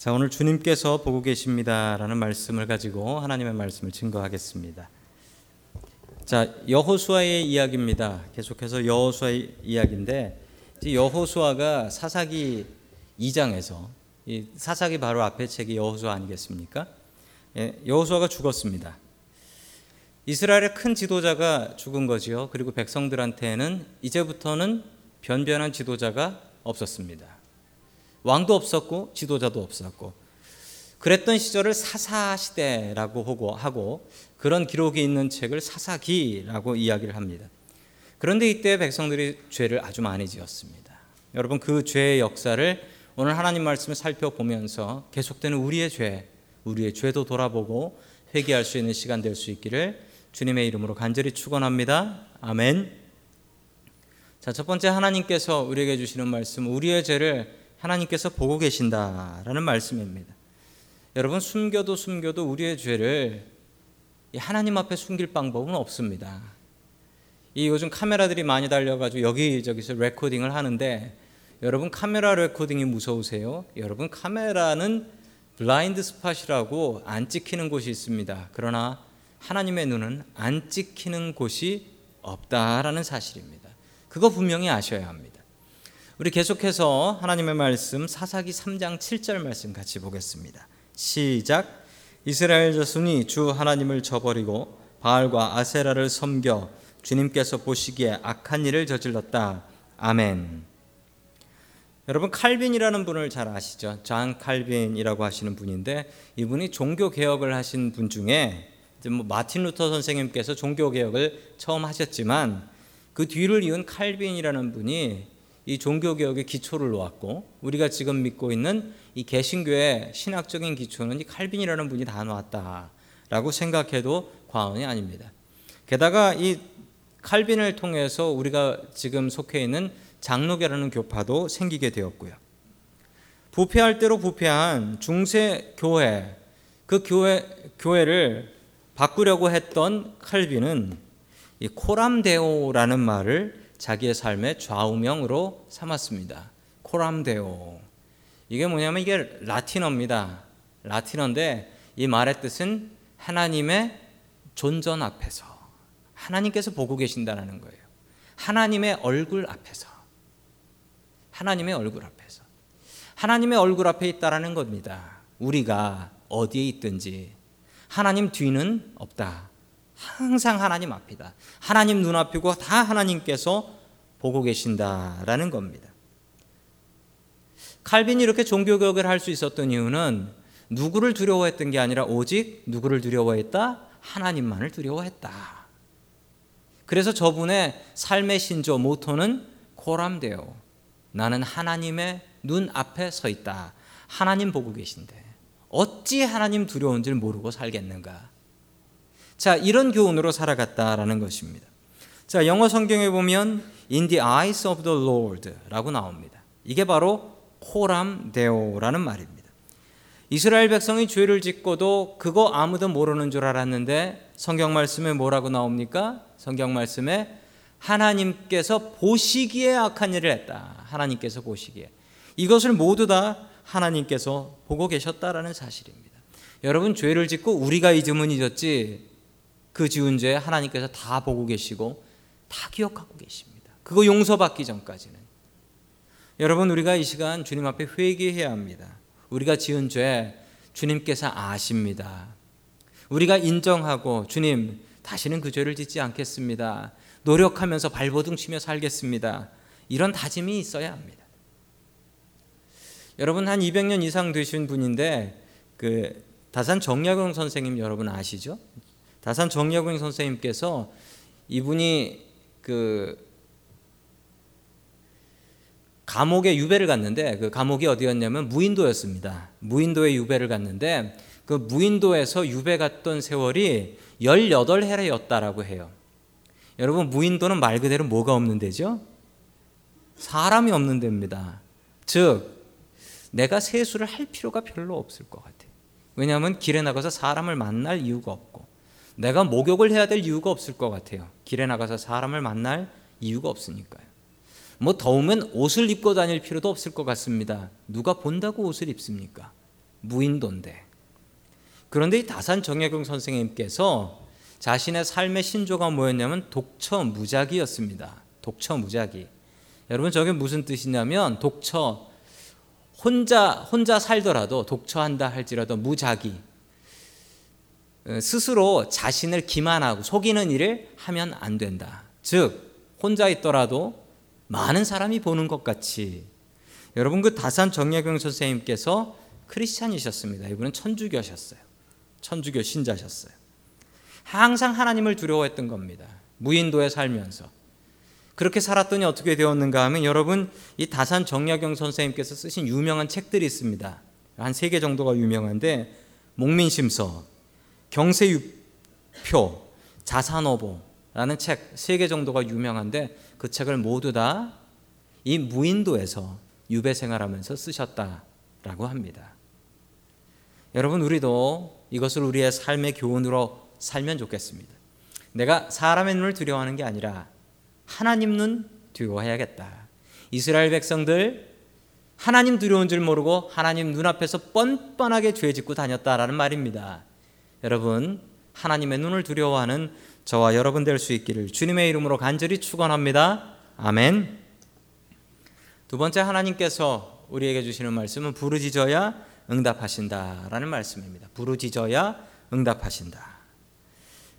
자, 오늘 주님께서 보고 계십니다라는 말씀을 가지고 하나님의 말씀을 증거하겠습니다. 자, 여호수아의 이야기입니다. 계속해서 여호수아의 이야기인데 여호수아가 사사기 2장에서 이 사사기 바로 앞에 책이 여호수아 아니겠습니까? 예, 여호수아가 죽었습니다. 이스라엘의 큰 지도자가 죽은 거지요. 그리고 백성들한테는 이제부터는 변변한 지도자가 없었습니다. 왕도 없었고 지도자도 없었고 그랬던 시절을 사사 시대라고 하고 그런 기록이 있는 책을 사사기라고 이야기를 합니다. 그런데 이때 백성들이 죄를 아주 많이 지었습니다. 여러분 그 죄의 역사를 오늘 하나님 말씀을 살펴보면서 계속되는 우리의 죄, 우리의 죄도 돌아보고 회개할 수 있는 시간 될 수 있기를 주님의 이름으로 간절히 축원합니다. 아멘. 자, 첫 번째 하나님께서 우리에게 주시는 말씀, 우리의 죄를 하나님께서 보고 계신다라는 말씀입니다. 여러분 숨겨도 숨겨도 우리의 죄를 하나님 앞에 숨길 방법은 없습니다. 이 요즘 카메라들이 많이 달려가지고 여기저기서 레코딩을 하는데 여러분 카메라 레코딩이 무서우세요? 여러분 카메라는 블라인드 스팟이라고 안 찍히는 곳이 있습니다. 그러나 하나님의 눈은 안 찍히는 곳이 없다라는 사실입니다. 그거 분명히 아셔야 합니다. 우리 계속해서 하나님의 말씀 사사기 3장 7절 말씀 같이 보겠습니다. 시작. 이스라엘 자손이 주 하나님을 저버리고 바알과 아세라를 섬겨 주님께서 보시기에 악한 일을 저질렀다. 아멘. 여러분 칼빈이라는 분을 잘 아시죠? 잔 칼빈이라고 하시는 분인데 이분이 종교 개혁을 하신 분 중에 뭐 마틴 루터 선생님께서 종교 개혁을 처음 하셨지만 그 뒤를 이은 칼빈이라는 분이 이 종교 개혁의 기초를 놓았고 우리가 지금 믿고 있는 이 개신교의 신학적인 기초는 이 칼빈이라는 분이 다 놓았다라고 생각해도 과언이 아닙니다. 게다가 이 칼빈을 통해서 우리가 지금 속해 있는 장로교라는 교파도 생기게 되었고요. 부패할 대로 부패한 중세 교회 그 교회 교회를 바꾸려고 했던 칼빈은 이 코람데오라는 말을 자기의 삶의 좌우명으로 삼았습니다. 코람데오. 이게 뭐냐면 이게 라틴어입니다. 라틴어인데 이 말의 뜻은 하나님의 존전 앞에서 하나님께서 보고 계신다는 거예요. 하나님의 얼굴 앞에서 하나님의 얼굴 앞에서 하나님의 얼굴 앞에 있다라는 겁니다. 우리가 어디에 있든지 하나님 뒤는 없다. 항상 하나님 앞이다. 하나님 눈앞이고 다 하나님께서 보고 계신다라는 겁니다. 칼빈이 이렇게 종교 개혁을 할 수 있었던 이유는 누구를 두려워했던 게 아니라 오직 누구를 두려워했다? 하나님만을 두려워했다. 그래서 저분의 삶의 신조 모토는 코람데오. 나는 하나님의 눈 앞에 서 있다. 하나님 보고 계신데 어찌 하나님 두려운 줄 모르고 살겠는가? 자, 이런 교훈으로 살아갔다라는 것입니다. 자, 영어 성경에 보면 in the eyes of the Lord라고 나옵니다. 이게 바로 코람 데오라는 말입니다. 이스라엘 백성이 죄를 짓고도 그거 아무도 모르는 줄 알았는데 성경 말씀에 뭐라고 나옵니까? 성경 말씀에 하나님께서 보시기에 악한 일을 했다. 하나님께서 보시기에. 이것을 모두 다 하나님께서 보고 계셨다라는 사실입니다. 여러분 죄를 짓고 우리가 잊으면 잊었지 그 지은 죄 하나님께서 다 보고 계시고 다 기억하고 계십니다. 그거 용서받기 전까지는. 여러분 우리가 이 시간 주님 앞에 회개해야 합니다. 우리가 지은 죄 주님께서 아십니다. 우리가 인정하고 주님 다시는 그 죄를 짓지 않겠습니다. 노력하면서 발버둥 치며 살겠습니다. 이런 다짐이 있어야 합니다. 여러분 한 200년 이상 되신 분인데 그 다산 정약용 선생님 여러분 아시죠? 다산 정여근 선생님께서 이분이 그 감옥에 유배를 갔는데 그 감옥이 어디였냐면 무인도였습니다. 무인도에 유배를 갔는데 그 무인도에서 유배 갔던 세월이 18해였다라고 해요. 여러분 무인도는 말 그대로 뭐가 없는 데죠? 사람이 없는 데입니다. 즉 내가 세수를 할 필요가 별로 없을 것 같아요. 왜냐하면 길에 나가서 사람을 만날 이유가 없고 내가 목욕을 해야 될 이유가 없을 것 같아요. 길에 나가서 사람을 만날 이유가 없으니까요. 뭐 더우면 옷을 입고 다닐 필요도 없을 것 같습니다. 누가 본다고 옷을 입습니까? 무인도인데 그런데 이 다산 정약용 선생님께서 자신의 삶의 신조가 뭐였냐면 독처 무작이였습니다. 독처 무작이. 여러분 저게 무슨 뜻이냐면 독처 혼자 혼자 살더라도 독처한다 할지라도 무작이 어, 스스로 자신을 기만하고 속이는 일을 하면 안 된다. 즉 혼자 있더라도 많은 사람이 보는 것 같이 여러분 그 다산 정약용 선생님께서 크리스찬이셨습니다. 이분은 천주교셨어요. 천주교 신자셨어요. 항상 하나님을 두려워했던 겁니다. 무인도에 살면서. 그렇게 살았더니 어떻게 되었는가 하면 여러분 이 다산 정약용 선생님께서 쓰신 유명한 책들이 있습니다. 한 세 개 정도가 유명한데 목민심서, 경세유표, 자산어보라는 책 세 개 정도가 유명한데 그 책을 모두 다 이 무인도에서 유배 생활하면서 쓰셨다라고 합니다. 여러분 우리도 이것을 우리의 삶의 교훈으로 살면 좋겠습니다. 내가 사람의 눈을 두려워하는 게 아니라 하나님 눈 두려워해야겠다. 이스라엘 백성들 하나님 두려운 줄 모르고 하나님 눈앞에서 뻔뻔하게 죄 짓고 다녔다라는 말입니다. 여러분 하나님의 눈을 두려워하는 저와 여러분 될 수 있기를 주님의 이름으로 간절히 축원합니다. 아멘. 두 번째 하나님께서 우리에게 주시는 말씀은 부르짖어야 응답하신다라는 말씀입니다. 부르짖어야 응답하신다.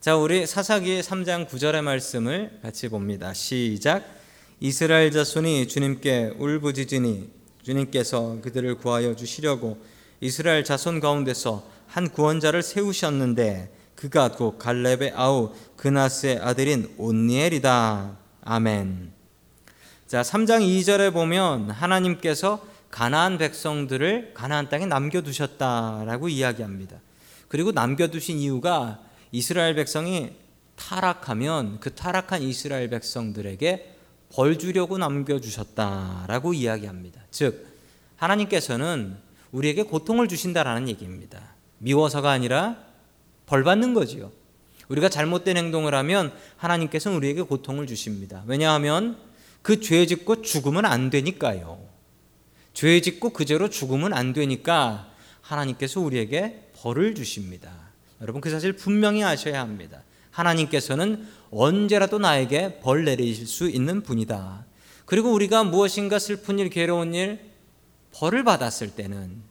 자, 우리 사사기 3장 9절의 말씀을 같이 봅니다. 시작. 이스라엘 자손이 주님께 울부짖으니 주님께서 그들을 구하여 주시려고 이스라엘 자손 가운데서 한 구원자를 세우셨는데 그가 곧 갈렙의 아우 그나스의 아들인 온니엘이다. 아멘. 자, 3장 2절에 보면 하나님께서 가나안 백성들을 가나안 땅에 남겨 두셨다라고 이야기합니다. 그리고 남겨 두신 이유가 이스라엘 백성이 타락하면 그 타락한 이스라엘 백성들에게 벌 주려고 남겨 주셨다라고 이야기합니다. 즉, 하나님께서는 우리에게 고통을 주신다라는 얘기입니다. 미워서가 아니라 벌 받는 거지요. 우리가 잘못된 행동을 하면 하나님께서는 우리에게 고통을 주십니다. 왜냐하면 그 죄 짓고 죽으면 안 되니까요. 죄 짓고 그대로 죽으면 안 되니까 하나님께서 우리에게 벌을 주십니다. 여러분 그 사실 분명히 아셔야 합니다. 하나님께서는 언제라도 나에게 벌 내리실 수 있는 분이다. 그리고 우리가 무엇인가 슬픈 일, 괴로운 일, 벌을 받았을 때는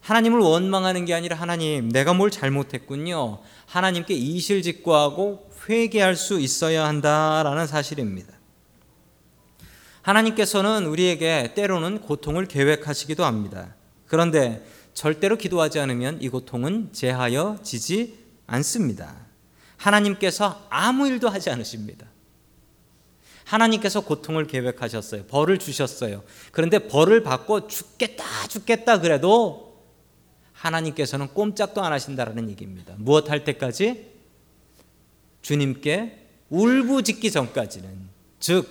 하나님을 원망하는 게 아니라 하나님, 내가 뭘 잘못했군요. 하나님께 이실직고하고 회개할 수 있어야 한다라는 사실입니다. 하나님께서는 우리에게 때로는 고통을 계획하시기도 합니다. 그런데 절대로 기도하지 않으면 이 고통은 제하여 지지 않습니다. 하나님께서 아무 일도 하지 않으십니다. 하나님께서 고통을 계획하셨어요. 벌을 주셨어요. 그런데 벌을 받고 죽겠다, 죽겠다 그래도 하나님께서는 꼼짝도 안 하신다라는 얘기입니다. 무엇 할 때까지? 주님께 울부짖기 전까지는, 즉,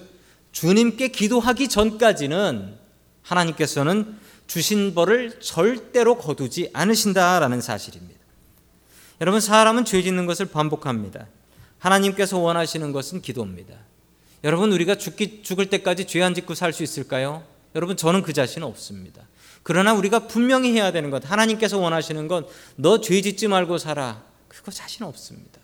주님께 기도하기 전까지는 하나님께서는 주신 벌을 절대로 거두지 않으신다라는 사실입니다. 여러분 사람은 죄 짓는 것을 반복합니다. 하나님께서 원하시는 것은 기도입니다. 여러분 우리가 죽기 죽을 때까지 죄 안 짓고 살 수 있을까요? 여러분 저는 그 자신 없습니다. 그러나 우리가 분명히 해야 되는 것 하나님께서 원하시는 건 너 죄 짓지 말고 살아. 그거 자신 없습니다.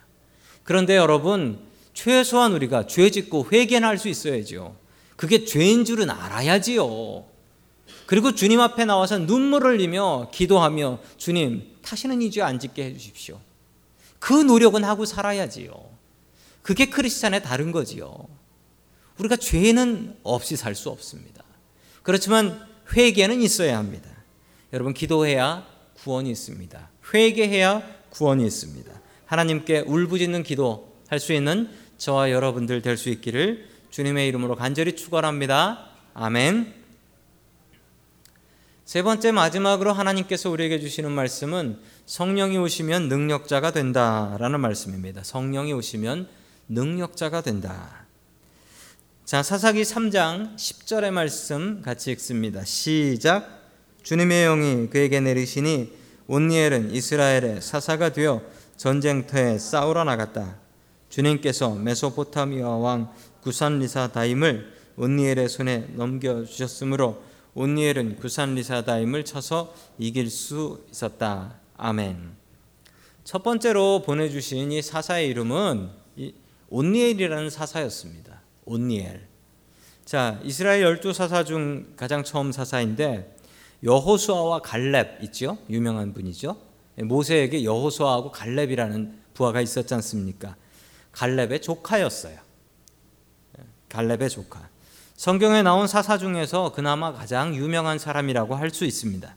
그런데 여러분 최소한 우리가 죄 짓고 회개는 할수 있어야죠. 그게 죄인 줄은 알아야지요. 그리고 주님 앞에 나와서 눈물을 흘리며 기도하며 주님 다시는 이 죄 안 짓게 해 주십시오. 그 노력은 하고 살아야지요. 그게 크리스찬의 다른 거지요. 우리가 죄는 없이 살 수 없습니다. 그렇지만 회개는 있어야 합니다. 여러분 기도해야 구원이 있습니다. 회개해야 구원이 있습니다. 하나님께 울부짖는 기도 할 수 있는 저와 여러분들 될 수 있기를 주님의 이름으로 간절히 축원합니다. 아멘. 세 번째 마지막으로 하나님께서 우리에게 주시는 말씀은 성령이 오시면 능력자가 된다라는 말씀입니다. 성령이 오시면 능력자가 된다. 자, 사사기 3장 10절의 말씀 같이 읽습니다. 시작. 주님의 영이 그에게 내리시니 온니엘은 이스라엘의 사사가 되어 전쟁터에 싸우러 나갔다. 주님께서 메소포타미아 왕 구산 리사 다임을 온니엘의 손에 넘겨 주셨으므로 온니엘은 구산 리사다임을 쳐서 이길 수 있었다. 아멘. 첫 번째로 보내주신 이 사사의 이름은 이 온니엘이라는 사사였습니다. 온니엘. 자, 이스라엘 열두 사사 중 가장 처음 사사인데 여호수아와 갈렙 있죠? 유명한 분이죠. 모세에게 여호수아하고 갈렙이라는 부하가 있었지 않습니까? 갈렙의 조카였어요. 갈렙의 조카. 성경에 나온 사사 중에서 그나마 가장 유명한 사람이라고 할 수 있습니다.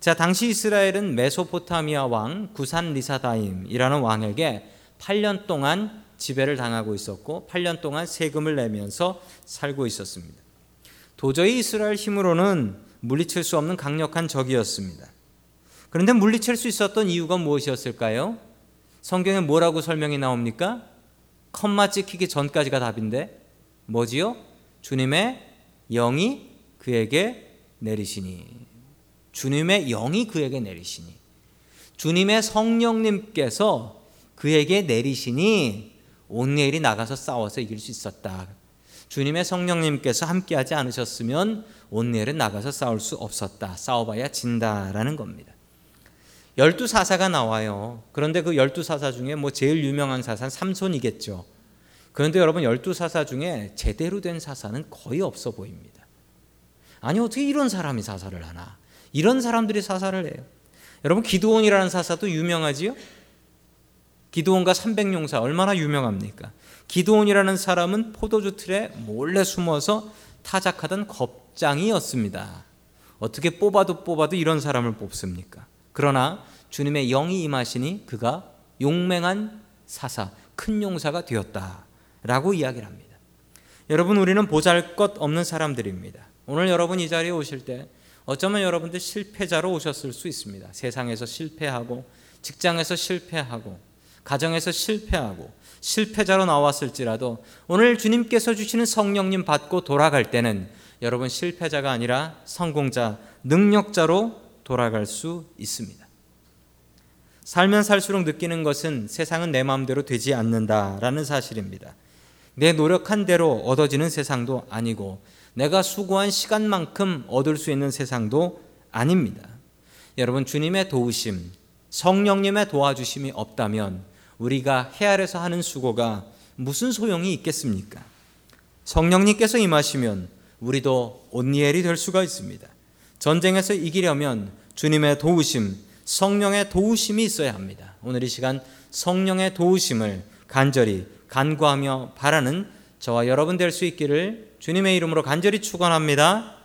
자, 당시 이스라엘은 메소포타미아 왕 구산 리사다임이라는 왕에게 8년 동안 지배를 당하고 있었고 8년 동안 세금을 내면서 살고 있었습니다. 도저히 이스라엘 힘으로는 물리칠 수 없는 강력한 적이었습니다. 그런데 물리칠 수 있었던 이유가 무엇이었을까요? 성경에 뭐라고 설명이 나옵니까? 컴마 찍히기 전까지가 답인데 뭐지요? 주님의 영이 그에게 내리시니 주님의 영이 그에게 내리시니 주님의 성령님께서 그에게 내리시니 온니엘이 나가서 싸워서 이길 수 있었다. 주님의 성령님께서 함께하지 않으셨으면 온니엘은 나가서 싸울 수 없었다. 싸워봐야 진다라는 겁니다. 열두 사사가 나와요. 그런데 그 열두 사사 중에 뭐 제일 유명한 사사는 삼손이겠죠. 그런데 여러분 열두 사사 중에 제대로 된 사사는 거의 없어 보입니다. 아니 어떻게 이런 사람이 사사를 하나? 이런 사람들이 사사를 해요. 여러분 기드온이라는 사사도 유명하지요? 기드온과 300용사 얼마나 유명합니까? 기드온이라는 사람은 포도주 틀에 몰래 숨어서 타작하던 겁장이었습니다. 어떻게 뽑아도 뽑아도 이런 사람을 뽑습니까? 그러나 주님의 영이 임하시니 그가 용맹한 사사, 큰 용사가 되었다라고 이야기를 합니다. 여러분 우리는 보잘것 없는 사람들입니다. 오늘 여러분 이 자리에 오실 때 어쩌면 여러분들 실패자로 오셨을 수 있습니다. 세상에서 실패하고 직장에서 실패하고 가정에서 실패하고 실패자로 나왔을지라도 오늘 주님께서 주시는 성령님 받고 돌아갈 때는 여러분 실패자가 아니라 성공자, 능력자로 돌아갈 수 있습니다. 살면 살수록 느끼는 것은 세상은 내 마음대로 되지 않는다라는 사실입니다. 내 노력한 대로 얻어지는 세상도 아니고 내가 수고한 시간만큼 얻을 수 있는 세상도 아닙니다. 여러분 주님의 도우심, 성령님의 도와주심이 없다면 우리가 헤아려서 하는 수고가 무슨 소용이 있겠습니까? 성령님께서 임하시면 우리도 온니엘이 될 수가 있습니다. 전쟁에서 이기려면 주님의 도우심, 성령의 도우심이 있어야 합니다. 오늘 이 시간 성령의 도우심을 간절히 간구하며 바라는 저와 여러분 될 수 있기를 주님의 이름으로 간절히 축원합니다.